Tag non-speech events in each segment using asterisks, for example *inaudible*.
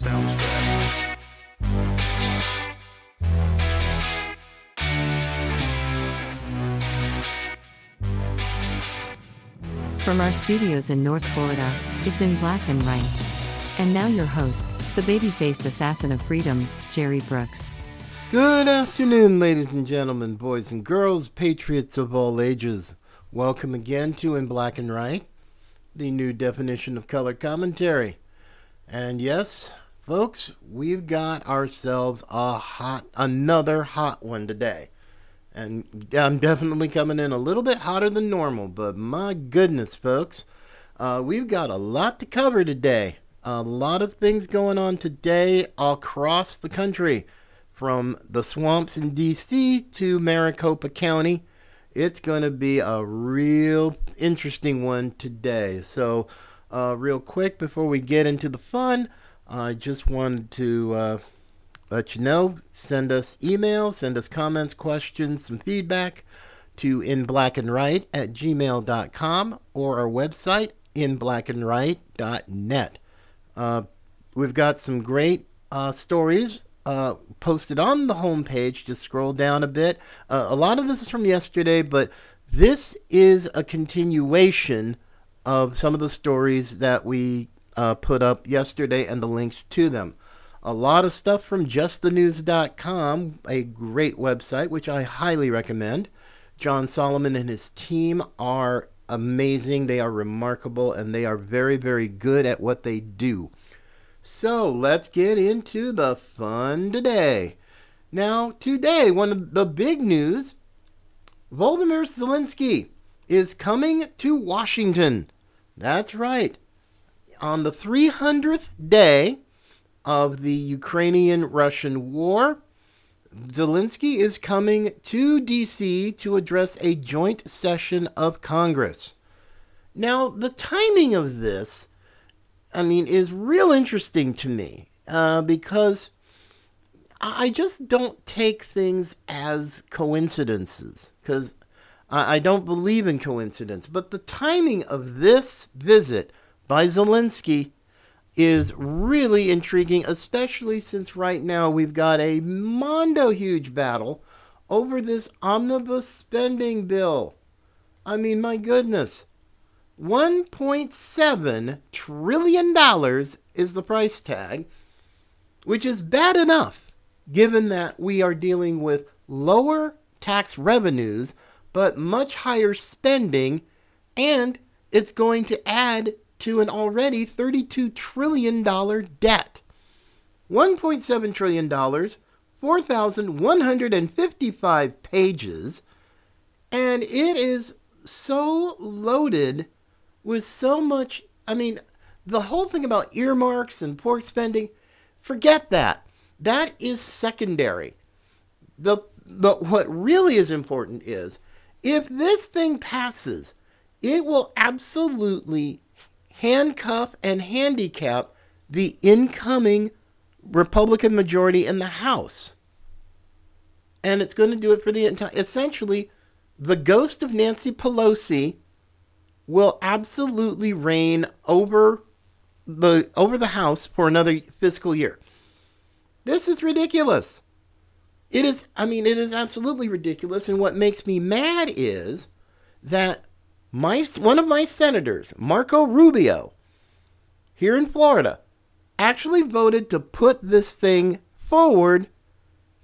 Sounds good. From our studios in North Florida, it's in black and white. And now your host, the baby faced assassin of freedom, Jerry Brooks. Good afternoon, ladies and gentlemen, boys and girls, patriots of all ages. Welcome again to In Black and White, the new definition of color commentary. And yes, folks, we've got ourselves a hot, another hot one today. And I'm definitely coming in a little bit hotter than normal, but my goodness, folks, uh, we've got a lot to cover today. A lot of things going on today across the country from the swamps in DC to Maricopa County. It's going to be a real interesting one today. So, uh, real quick before we get into the fun, I just wanted to uh, let you know send us email, send us comments, questions, some feedback to inblackandright at gmail.com or our website inblackandright.net. Uh, we've got some great uh, stories uh, posted on the homepage. Just scroll down a bit. Uh, a lot of this is from yesterday, but this is a continuation of some of the stories that we uh, put up yesterday and the links to them. A lot of stuff from justthenews.com, a great website, which I highly recommend. John Solomon and his team are amazing. They are remarkable and they are very, very good at what they do. So let's get into the fun today. Now, today, one of the big news Volodymyr Zelensky is coming to Washington. That's right. On the 300th day of the Ukrainian Russian war, Zelensky is coming to D.C. to address a joint session of Congress. Now, the timing of this, I mean, is real interesting to me uh, because I just don't take things as coincidences because I I don't believe in coincidence. But the timing of this visit by Zelensky is really intriguing, especially since right now we've got a mondo huge battle over this omnibus spending bill. I mean, my goodness. $1.7 trillion is the price tag, which is bad enough given that we are dealing with lower tax revenues but much higher spending, and it's going to add to an already $32 trillion debt. $1.7 trillion, 4,155 pages, and it is so loaded with so much. I mean, the whole thing about earmarks and pork spending, forget that. That is secondary. The, the what really is important is if this thing passes, it will absolutely handcuff and handicap the incoming Republican majority in the House. And it's going to do it for the entire. Essentially, the ghost of Nancy Pelosi will absolutely reign over the over the House for another fiscal year. This is ridiculous. It is. I mean, it is absolutely ridiculous. And what makes me mad is that my one of my senators, Marco Rubio, here in Florida, actually voted to put this thing forward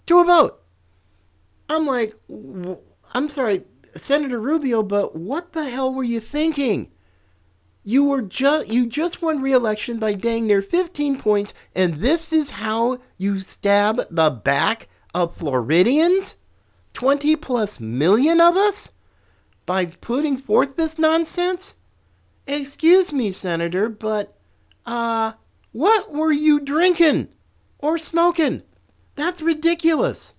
to a vote. I'm like, I'm sorry, Senator Rubio, but what the hell were you thinking? You were just you just won re-election by dang near 15 points, and this is how you stab the back of Floridians? 20 plus million of us? By putting forth this nonsense? Excuse me, Senator, but uh what were you drinking or smoking? That's ridiculous.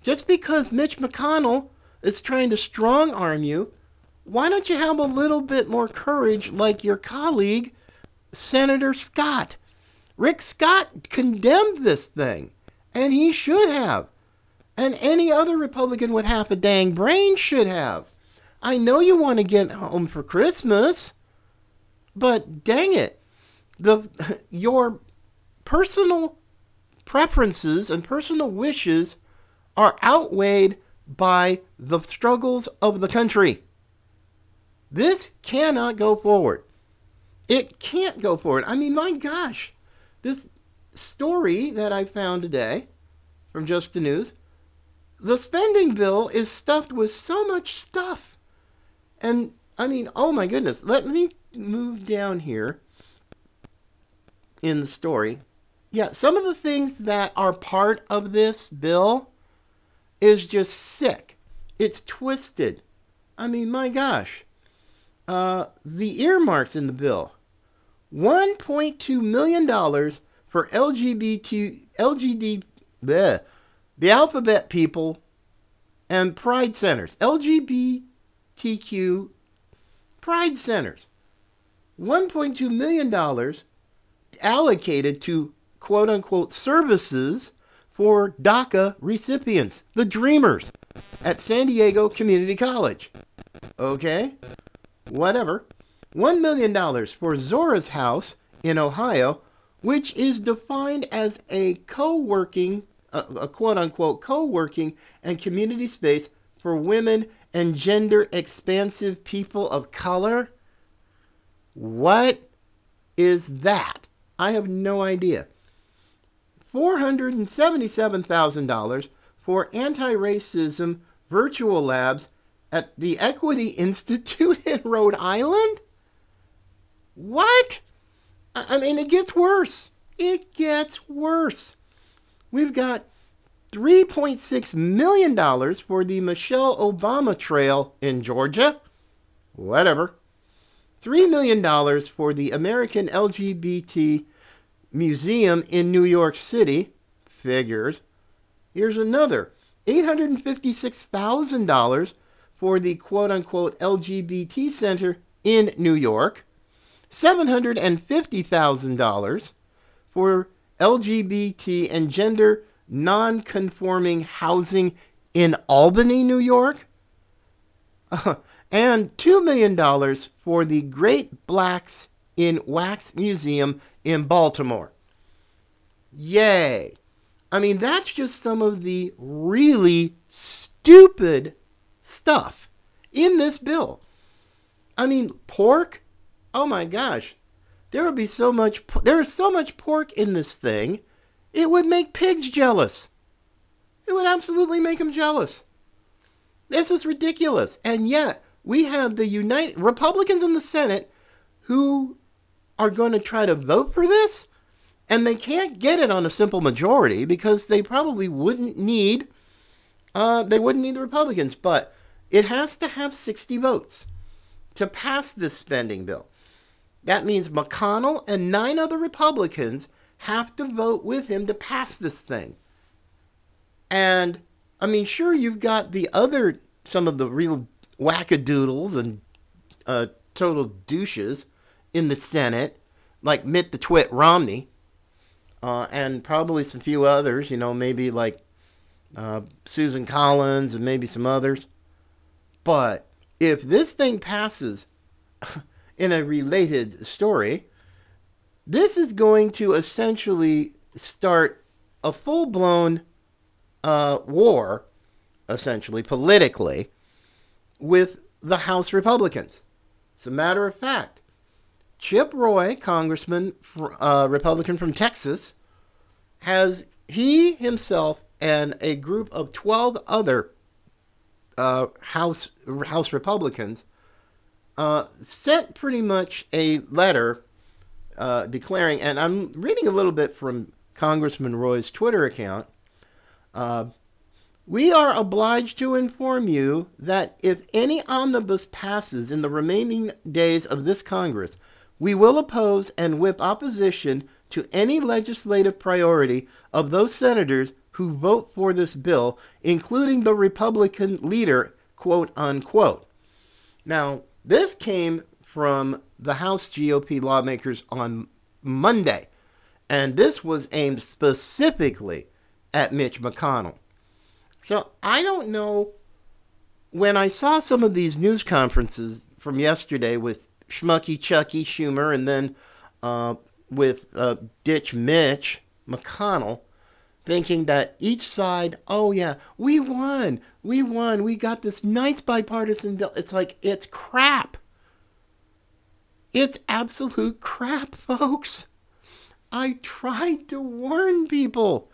Just because Mitch McConnell is trying to strong arm you, why don't you have a little bit more courage like your colleague, Senator Scott? Rick Scott condemned this thing, and he should have. And any other Republican with half a dang brain should have. I know you want to get home for Christmas, but dang it, the *laughs* your personal preferences and personal wishes are outweighed by the struggles of the country. This cannot go forward. It can't go forward. I mean, my gosh, this story that I found today from Just the News, the spending bill is stuffed with so much stuff. And I mean, oh my goodness, let me move down here in the story. Yeah, some of the things that are part of this bill is just sick. It's twisted. I mean, my gosh. Uh, the earmarks in the bill $1.2 million for LGBT, LGBT, bleh, the alphabet people and pride centers, LGBTQ pride centers. $1.2 million allocated to quote unquote services for DACA recipients, the Dreamers, at San Diego Community College. Okay? Whatever. $1 million for Zora's House in Ohio, which is defined as a co working, a, a quote unquote co working and community space for women and gender expansive people of color. What is that? I have no idea. $477,000 for anti racism virtual labs at the Equity *laughs* Institute in Rhode Island? What? I mean, it gets worse. It gets worse. We've got $3.6 million for the Michelle Obama Trail in Georgia. Whatever. $3 million for the American LGBT Museum in New York City. Figures. Here's another $856,000 for the quote unquote LGBT Center in New York. $750,000 for LGBT and gender non conforming housing in Albany, New York. Uh, *laughs* and $2 million for the Great Blacks in Wax Museum in Baltimore. Yay! I mean, that's just some of the really stupid stuff in this bill. I mean, pork? Oh my gosh. There would be so much there is so much pork in this thing. It would make pigs jealous. It would absolutely make them jealous. This is ridiculous. And yet, we have the United Republicans in the Senate who are going to try to vote for this, and they can't get it on a simple majority because they probably wouldn't need uh, they wouldn't need the Republicans, but it has to have 60 votes to pass this spending bill. That means McConnell and nine other Republicans have to vote with him to pass this thing. And I mean, sure, you've got the other, some of the real wackadoodles and uh, total douches in the Senate, like Mitt the Twit Romney, uh, and probably some few others, you know, maybe like uh, Susan Collins and maybe some others. But if this thing passes *laughs* in a related story, this is going to essentially start a full blown uh, war, essentially, politically, with the House Republicans. As a matter of fact, Chip Roy, Congressman, uh, Republican from Texas, has he himself and a group of 12 other uh, House House Republicans uh, sent pretty much a letter uh, declaring, and I'm reading a little bit from Congressman Roy's Twitter account. Uh, we are obliged to inform you that if any omnibus passes in the remaining days of this Congress, we will oppose and whip opposition to any legislative priority of those senators who vote for this bill, including the Republican leader, quote unquote. Now, this came from the House GOP lawmakers on Monday, and this was aimed specifically at Mitch McConnell. So I don't know. When I saw some of these news conferences from yesterday with Schmucky Chucky Schumer and then uh, with uh, Ditch Mitch McConnell thinking that each side, oh yeah, we won, we won, we got this nice bipartisan bill. It's like, it's crap. It's absolute crap, folks. I tried to warn people.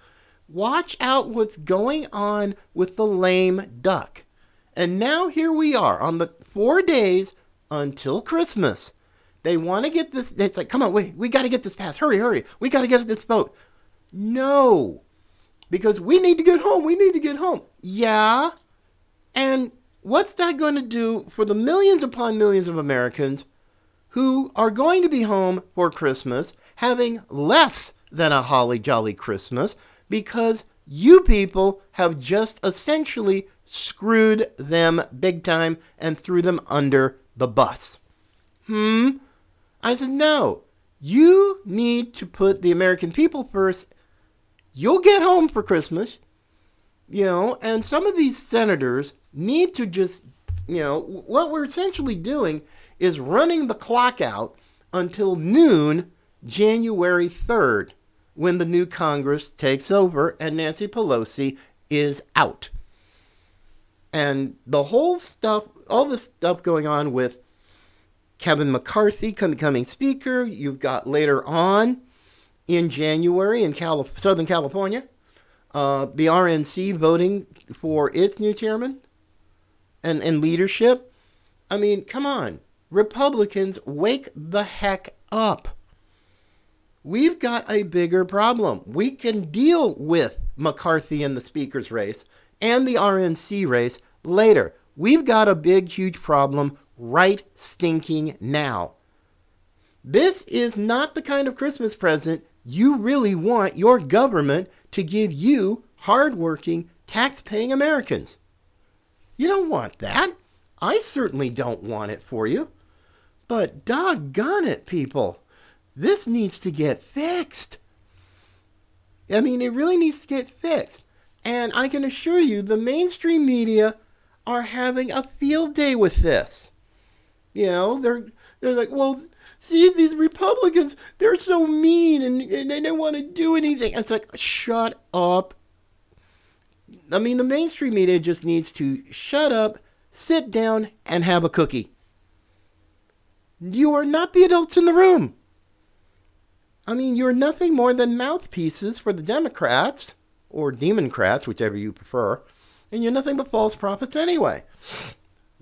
Watch out what's going on with the lame duck. And now here we are on the four days until Christmas. They want to get this. It's like, come on, wait, we got to get this passed. Hurry, hurry. We got to get this vote. No, because we need to get home. We need to get home. Yeah. And what's that going to do for the millions upon millions of Americans who are going to be home for Christmas having less than a holly jolly Christmas because you people have just essentially screwed them big time and threw them under the bus? Hmm? I said, no. You need to put the American people first. You'll get home for Christmas. You know, and some of these senators need to just, you know, what we're essentially doing is running the clock out until noon, January 3rd, when the new Congress takes over and Nancy Pelosi is out. And the whole stuff, all this stuff going on with Kevin McCarthy becoming Speaker. You've got later on in January in Southern California, uh, the RNC voting for its new chairman and, and leadership. I mean, come on. Republicans, wake the heck up. We've got a bigger problem. We can deal with McCarthy and the Speaker's race and the RNC race later. We've got a big, huge problem right stinking now. This is not the kind of Christmas present you really want your government to give you hardworking, tax paying Americans. You don't want that. I certainly don't want it for you. But doggone it, people. This needs to get fixed. I mean, it really needs to get fixed. And I can assure you, the mainstream media are having a field day with this. You know, they're they're like, well, see these Republicans, they're so mean and, and they don't want to do anything. It's like, shut up. I mean, the mainstream media just needs to shut up, sit down, and have a cookie. You are not the adults in the room. I mean, you're nothing more than mouthpieces for the Democrats, or Democrats, whichever you prefer, and you're nothing but false prophets anyway.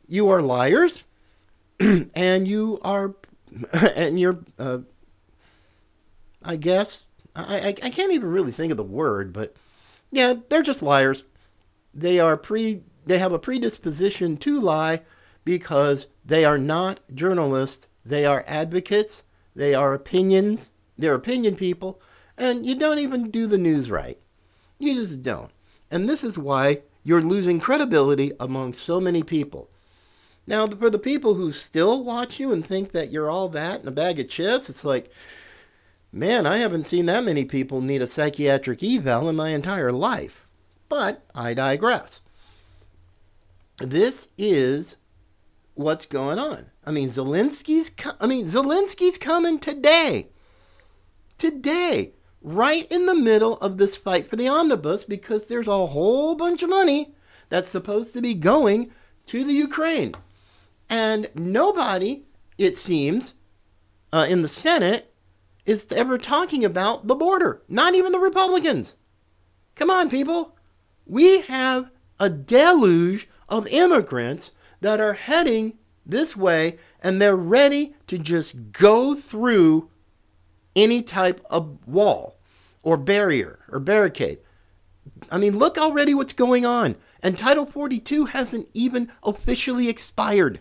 You are liars *clears throat* and you are, *clears throat* and you're, uh, I guess, I, I, I can't even really think of the word, but yeah, they're just liars. They are pre, they have a predisposition to lie because they are not journalists. They are advocates. They are opinions. They're opinion people. And you don't even do the news right. You just don't. And this is why you're losing credibility among so many people. Now, for the people who still watch you and think that you're all that in a bag of chips, it's like, man, I haven't seen that many people need a psychiatric eval in my entire life. But I digress. This is what's going on. I mean, Zelensky's. Co- I mean, Zelensky's coming today. Today, right in the middle of this fight for the omnibus, because there's a whole bunch of money that's supposed to be going to the Ukraine. And nobody, it seems, uh, in the Senate is ever talking about the border. Not even the Republicans. Come on, people. We have a deluge of immigrants that are heading this way and they're ready to just go through any type of wall or barrier or barricade. I mean, look already what's going on. And Title 42 hasn't even officially expired.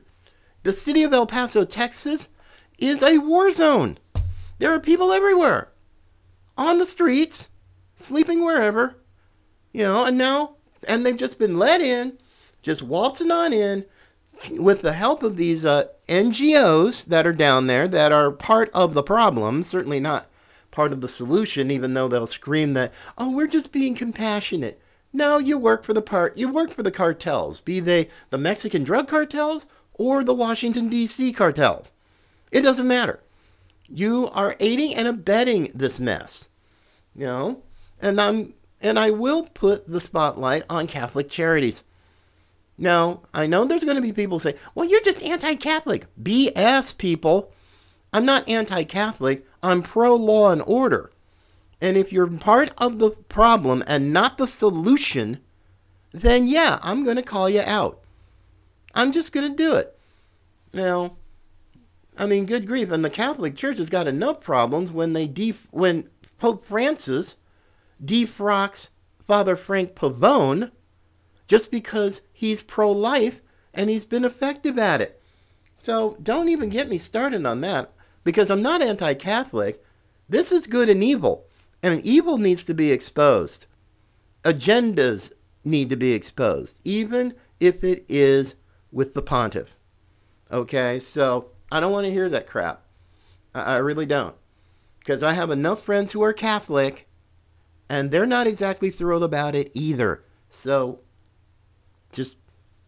The city of El Paso, Texas is a war zone. There are people everywhere on the streets, sleeping wherever, you know, and now, and they've just been let in, just waltzing on in with the help of these uh, NGOs that are down there that are part of the problem, certainly not part of the solution, even though they'll scream that, oh, we're just being compassionate. No, you work for the part, you work for the cartels, be they the Mexican drug cartels or the Washington, D.C. cartel. It doesn't matter. You are aiding and abetting this mess. You know? And I'm and I will put the spotlight on Catholic charities. Now, I know there's going to be people say, "Well, you're just anti-Catholic." BS, people. I'm not anti-Catholic. I'm pro-law and order. And if you're part of the problem and not the solution, then yeah, I'm going to call you out. I'm just going to do it. Now, I mean, good grief, and the Catholic Church has got enough problems when they def- when Pope Francis defrocks Father Frank Pavone just because he's pro-life and he's been effective at it. So don't even get me started on that because I'm not anti-Catholic. This is good and evil, and evil needs to be exposed. Agendas need to be exposed, even if it is with the pontiff. Okay, so I don't want to hear that crap. I, I really don't. Because I have enough friends who are Catholic, and they're not exactly thrilled about it either. So just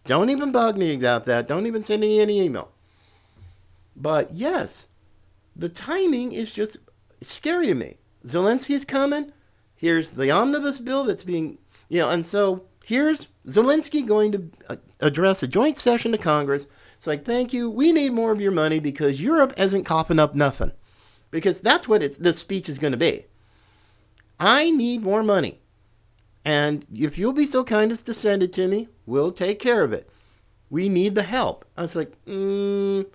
don't even bug me about that. Don't even send me any email. But yes, the timing is just scary to me. Zelensky's coming. Here's the omnibus bill that's being, you know, and so here's Zelensky going to uh, address a joint session to Congress. It's like, thank you. We need more of your money because Europe isn't coughing up nothing. Because that's what it's, this speech is going to be. I need more money. And if you'll be so kind as to send it to me, we'll take care of it. We need the help. I was like, mm,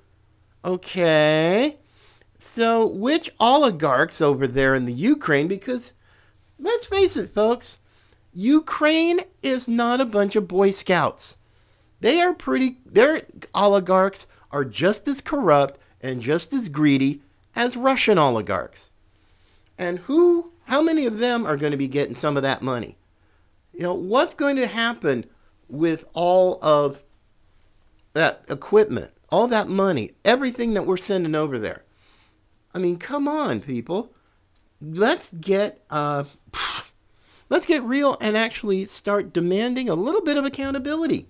okay. So, which oligarchs over there in the Ukraine? Because let's face it, folks, Ukraine is not a bunch of Boy Scouts. They are pretty, their oligarchs are just as corrupt and just as greedy as Russian oligarchs. And who, how many of them are going to be getting some of that money? You know, what's going to happen with all of that equipment, all that money, everything that we're sending over there? I mean, come on, people. Let's get uh, *sighs* let's get real and actually start demanding a little bit of accountability.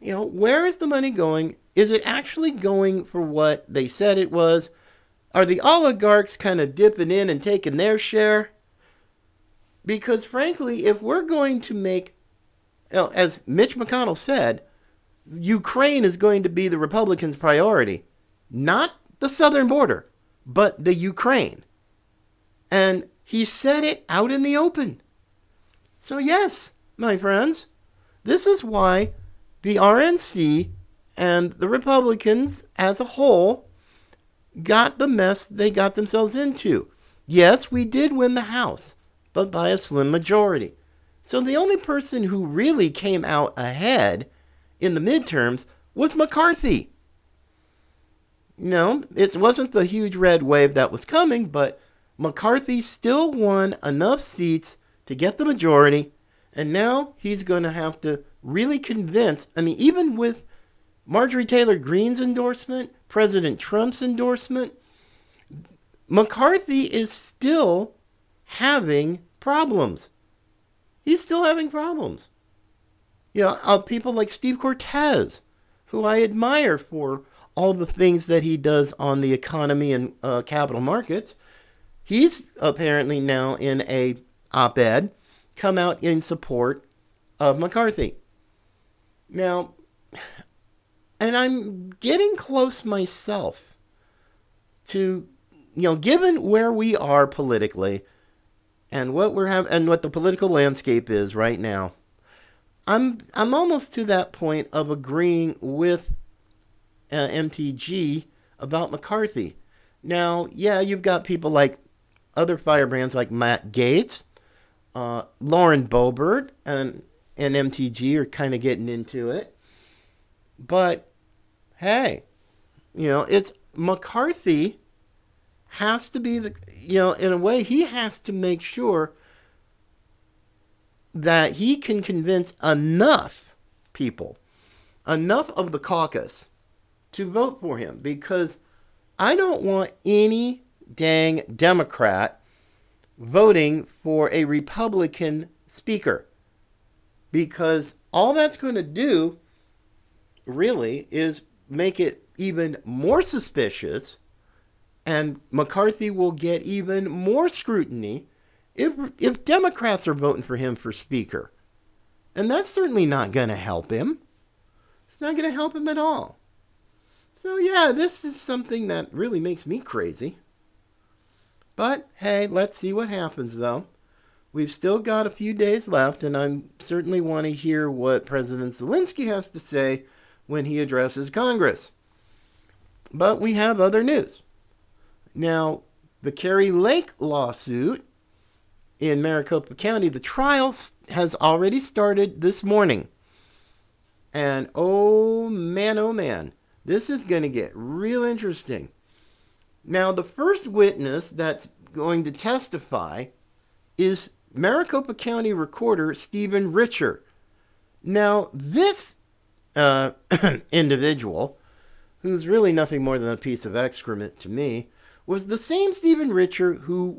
You know, where is the money going? Is it actually going for what they said it was? Are the oligarchs kind of dipping in and taking their share? Because frankly, if we're going to make, you know, as Mitch McConnell said, Ukraine is going to be the Republicans' priority, not the southern border, but the Ukraine. And he said it out in the open. So, yes, my friends, this is why the RNC and the Republicans as a whole got the mess they got themselves into. Yes, we did win the House but by a slim majority. So the only person who really came out ahead in the midterms was McCarthy. No, it wasn't the huge red wave that was coming, but McCarthy still won enough seats to get the majority, and now he's going to have to really convince. I mean, even with Marjorie Taylor Greene's endorsement, President Trump's endorsement, McCarthy is still having problems. He's still having problems. You know, uh, people like Steve Cortes, who I admire for all the things that he does on the economy and uh, capital markets. He's apparently now in a op-ed come out in support of McCarthy. Now, and I'm getting close myself to, you know, given where we are politically, and what we're having and what the political landscape is right now. I'm I'm almost to that point of agreeing with uh, MTG about McCarthy. Now, yeah, you've got people like other firebrands like Matt Gaetz, uh, Lauren Boebert, and and MTG are kind of getting into it. But hey, you know, it's McCarthy has to be the you know in a way he has to make sure that he can convince enough people enough of the caucus to vote for him. Because I don't want any dang Democrat voting for a Republican speaker. Because all that's going to do really is make it even more suspicious And McCarthy will get even more scrutiny if, if Democrats are voting for him for Speaker. And that's certainly not going to help him. It's not going to help him at all. So, yeah, this is something that really makes me crazy. But hey, let's see what happens though. We've still got a few days left, and I certainly want to hear what President Zelensky has to say when he addresses Congress. But we have other news. Now, the Kari Lake lawsuit in Maricopa County, the trial has already started this morning. And oh man, oh man, this is going to get real interesting. Now, the first witness that's going to testify is Maricopa County Recorder Stephen Richer. Now, this uh, *clears throat* individual, who's really nothing more than a piece of excrement to me, was the same Stephen Richer who,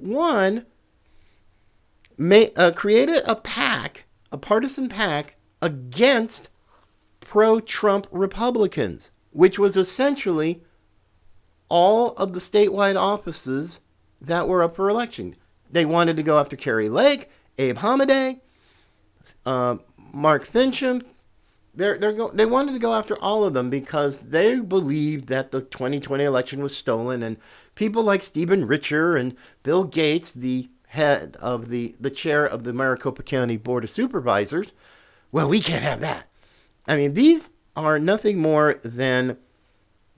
may, uh, created a PAC, a partisan pack, against pro Trump Republicans, which was essentially all of the statewide offices that were up for election. They wanted to go after Kari Lake, Abe Hamadeh, uh, Mark Finchem. They're, they're go- they wanted to go after all of them because they believed that the 2020 election was stolen, and people like Stephen Richer and Bill Gates, the head of the, the chair of the Maricopa County Board of Supervisors, well, we can't have that. I mean, these are nothing more than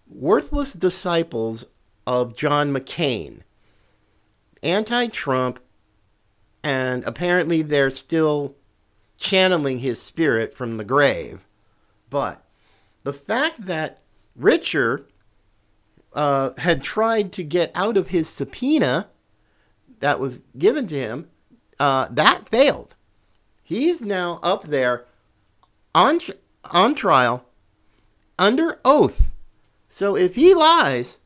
worthless disciples of John McCain, anti Trump, and apparently they're still channeling his spirit from the grave. But the fact that Richer uh, had tried to get out of his subpoena that was given to him, uh, that failed. He's now up there on on trial under oath so if he lies,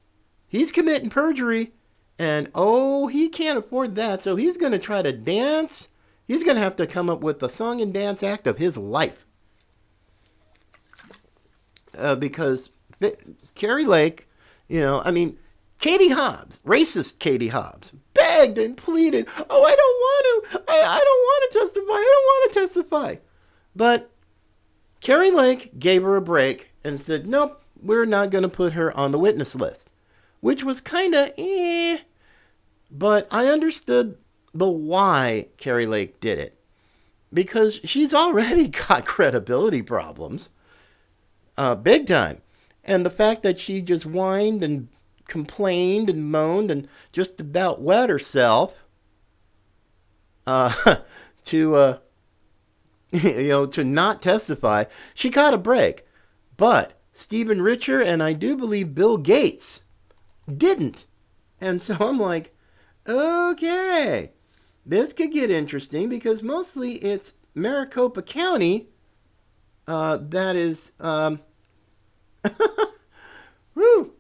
he's committing perjury, and oh, he can't afford that. So he's going to try to dance. He's going to have to come up with the song and dance act of his life. Uh, because Kari Lake, you know, I mean, Katie Hobbs, racist Katie Hobbs, begged and pleaded, "Oh, I don't want to. I, I don't want to testify. I don't want to testify." But Kari Lake gave her a break and said, "Nope, we're not going to put her on the witness list, which was kind of eh. But I understood the why Kari Lake did it because she's already *laughs* got credibility problems, uh, big time. And the fact that she just whined and complained and moaned and just about wet herself uh, *laughs* to, uh, *laughs* you know, to not testify, she caught a break. But Stephen Richer and I do believe Bill Gates didn't. And so I'm like, okay, this could get interesting because mostly it's Maricopa County uh, that is. Um, *laughs* woo.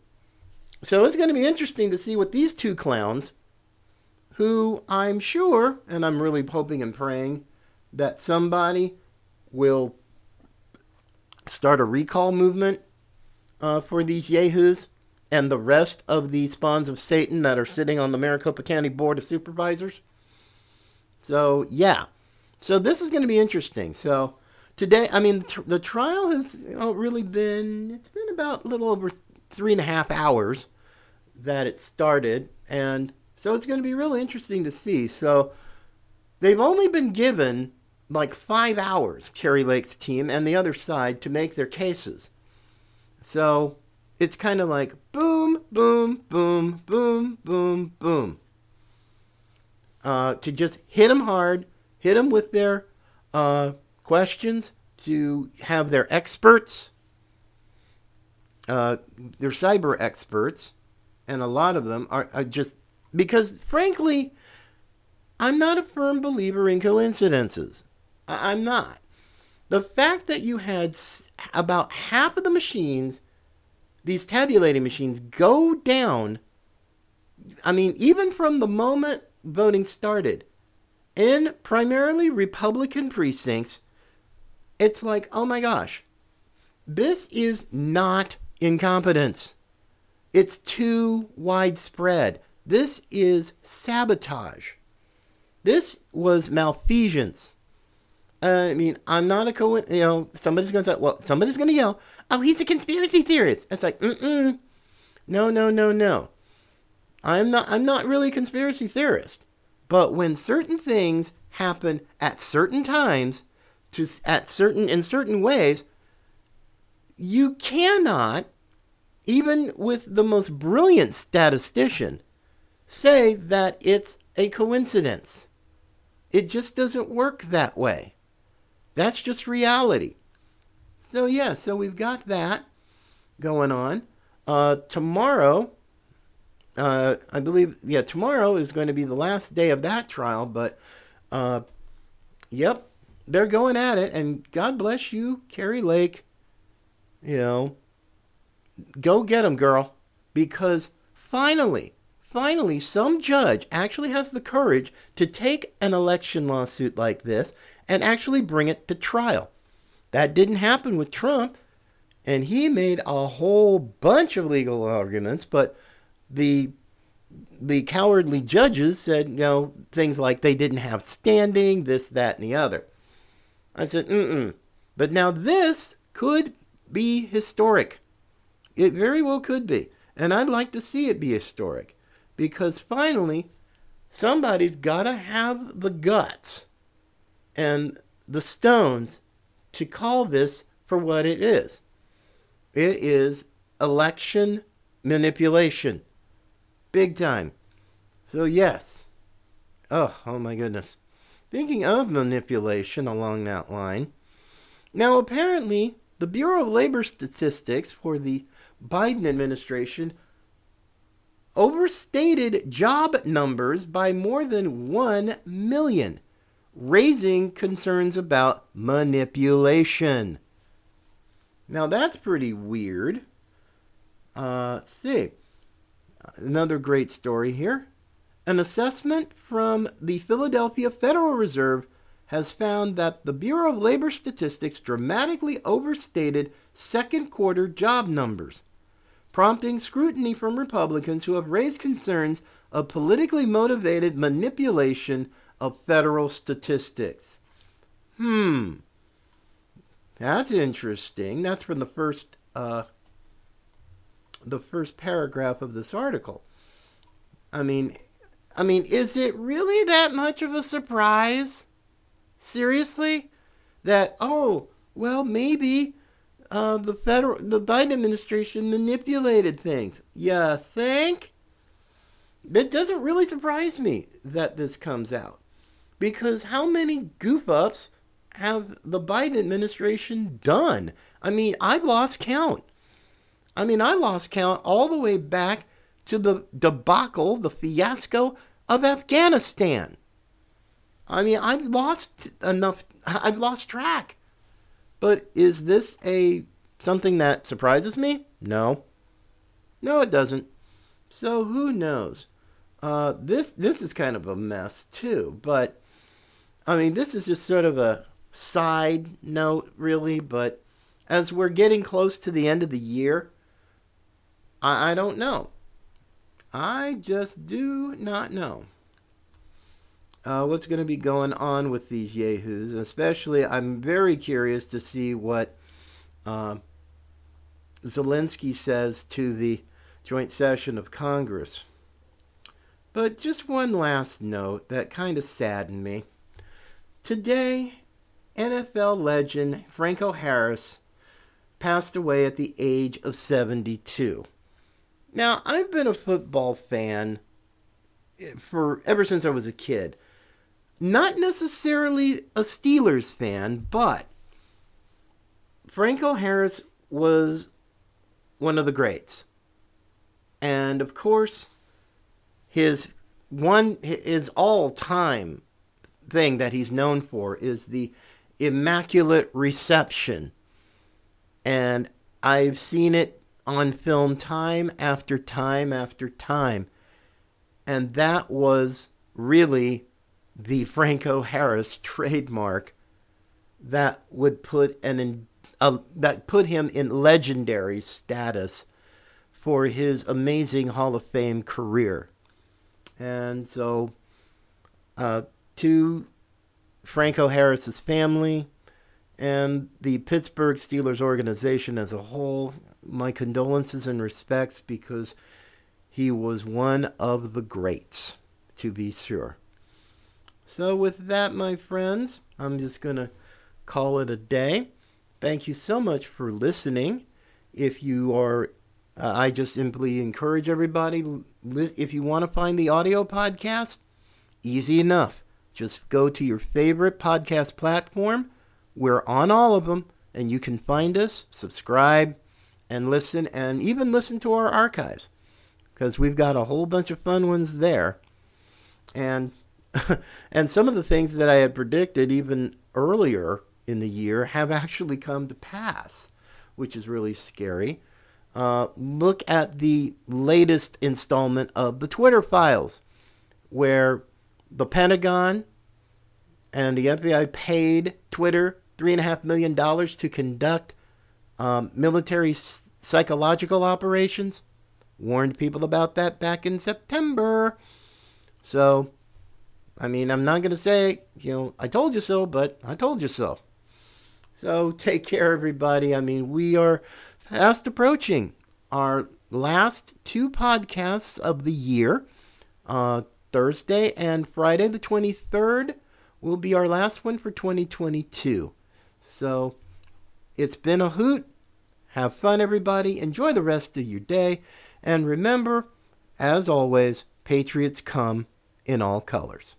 So it's going to be interesting to see what these two clowns, who I'm sure, and I'm really hoping and praying that somebody will start a recall movement uh, for these yahoos and the rest of the spawns of Satan that are sitting on the Maricopa County Board of Supervisors. So, yeah. So, this is going to be interesting. So, today, I mean, the, trial has you know, really been, it's been about a little over three and a half hours that it started. And so, it's going to be really interesting to see. So, they've only been given like five hours, Kari Lake's team and the other side, to make their cases. So it's kind of like boom, boom, boom, boom, boom, boom. Uh, to just hit them hard, hit them with their uh, questions, to have their experts, uh, their cyber experts, and a lot of them are, are just because, frankly, I'm not a firm believer in coincidences. I- I'm not. The fact that you had about half of the machines, these tabulating machines, go down, I mean, even from the moment voting started, in primarily Republican precincts, it's like, oh my gosh, this is not incompetence. It's too widespread. This is sabotage. This was malfeasance. Uh, I mean, I'm not a co. You know, somebody's going to say, well, somebody's going to yell, oh, he's a conspiracy theorist. It's like, mm-mm. No, no, no, no. I'm not. I'm not really a conspiracy theorist. But when certain things happen at certain times, to at certain in certain ways, you cannot, even with the most brilliant statistician, say that it's a coincidence. It just doesn't work that way. That's just reality. So, yeah, so we've got that going on. Uh, tomorrow, uh, I believe, yeah, tomorrow is going to be the last day of that trial, but, uh, yep, they're going at it, and God bless you, Kari Lake. You know, go get them, girl, because finally, finally, some judge actually has the courage to take an election lawsuit like this and actually bring it to trial. That didn't happen with Trump, and he made a whole bunch of legal arguments, but the the cowardly judges said, you know, things like they didn't have standing, this, that, and the other. I said, mm-mm. But now this could be historic. It very well could be. And I'd like to see it be historic because finally somebody's got to have the guts and the stones to call this for what it is. It is election manipulation. Big time. So, yes. Oh, oh my goodness. Thinking of manipulation along that line. Now, apparently, the Bureau of Labor Statistics for the Biden administration overstated job numbers by more than 1 million, raising concerns about manipulation. Now that's pretty weird. Uh, let's see. Another great story here. An assessment from the Philadelphia Federal Reserve has found that the Bureau of Labor Statistics dramatically overstated second quarter job numbers prompting scrutiny from Republicans who have raised concerns of politically motivated manipulation of federal statistics. Hmm. That's interesting. That's from the first uh, the first paragraph of this article. I mean, I mean, is it really that much of a surprise? Seriously? That oh, well, maybe uh, the federal, the Biden administration manipulated things. You think? It doesn't really surprise me that this comes out, because how many goof ups have the Biden administration done? I mean, I lost count. I mean, I lost count all the way back to the debacle, the fiasco of Afghanistan. I mean, I've lost enough. I've lost track. But is this a something that surprises me? No. No, it doesn't. So who knows? Uh, this this is kind of a mess too. But I mean, this is just sort of a side note, really. But as we're getting close to the end of the year, I, I don't know. I just do not know uh, what's going to be going on with these yahoos. Especially, I'm very curious to see what uh, Zelensky says to the joint session of Congress. But just one last note that kind of saddened me. Today, NFL legend Franco Harris passed away at the age of 72. Now, I've been a football fan eh, for ever since I was a kid not necessarily a Steelers fan, but Franco Harris was one of the greats. And of course, his one his all-time thing that he's known for is the immaculate reception. And I've seen it on film time after time after time. And that was really the Franco Harris *laughs* trademark that would put an uh, that put him in legendary status for his amazing Hall of Fame career. And so, uh, to Franco Harris's family and the Pittsburgh Steelers organization as a whole, my condolences and respects because he was one of the greats, to be sure. So, with that, my friends, I'm just going to call it a day. Thank you so much for listening. If you are, uh, I just simply encourage everybody, if you want to find the audio podcast, easy enough. Just go to your favorite podcast platform. We're on all of them, and you can find us, subscribe, and listen, and even listen to our archives because we've got a whole bunch of fun ones there. And *laughs* and some of the things that I had predicted even earlier in the year have actually come to pass, which is really scary. Uh, look at the latest installment of the Twitter files, where the Pentagon and the FBI paid Twitter $3.5 million to conduct um, military psychological operations. Warned people about that back in September. So I mean, I'm not going to say, you know, I told you so, but I told you so. So *laughs* take care, everybody. I mean, we are fast approaching our last two podcasts of the year. Uh, Thursday and Friday, the 23rd, will be our last one for 2022. So it's been a hoot. Have fun, everybody. Enjoy the rest of your day. And remember, as always, Patriots come in all colors.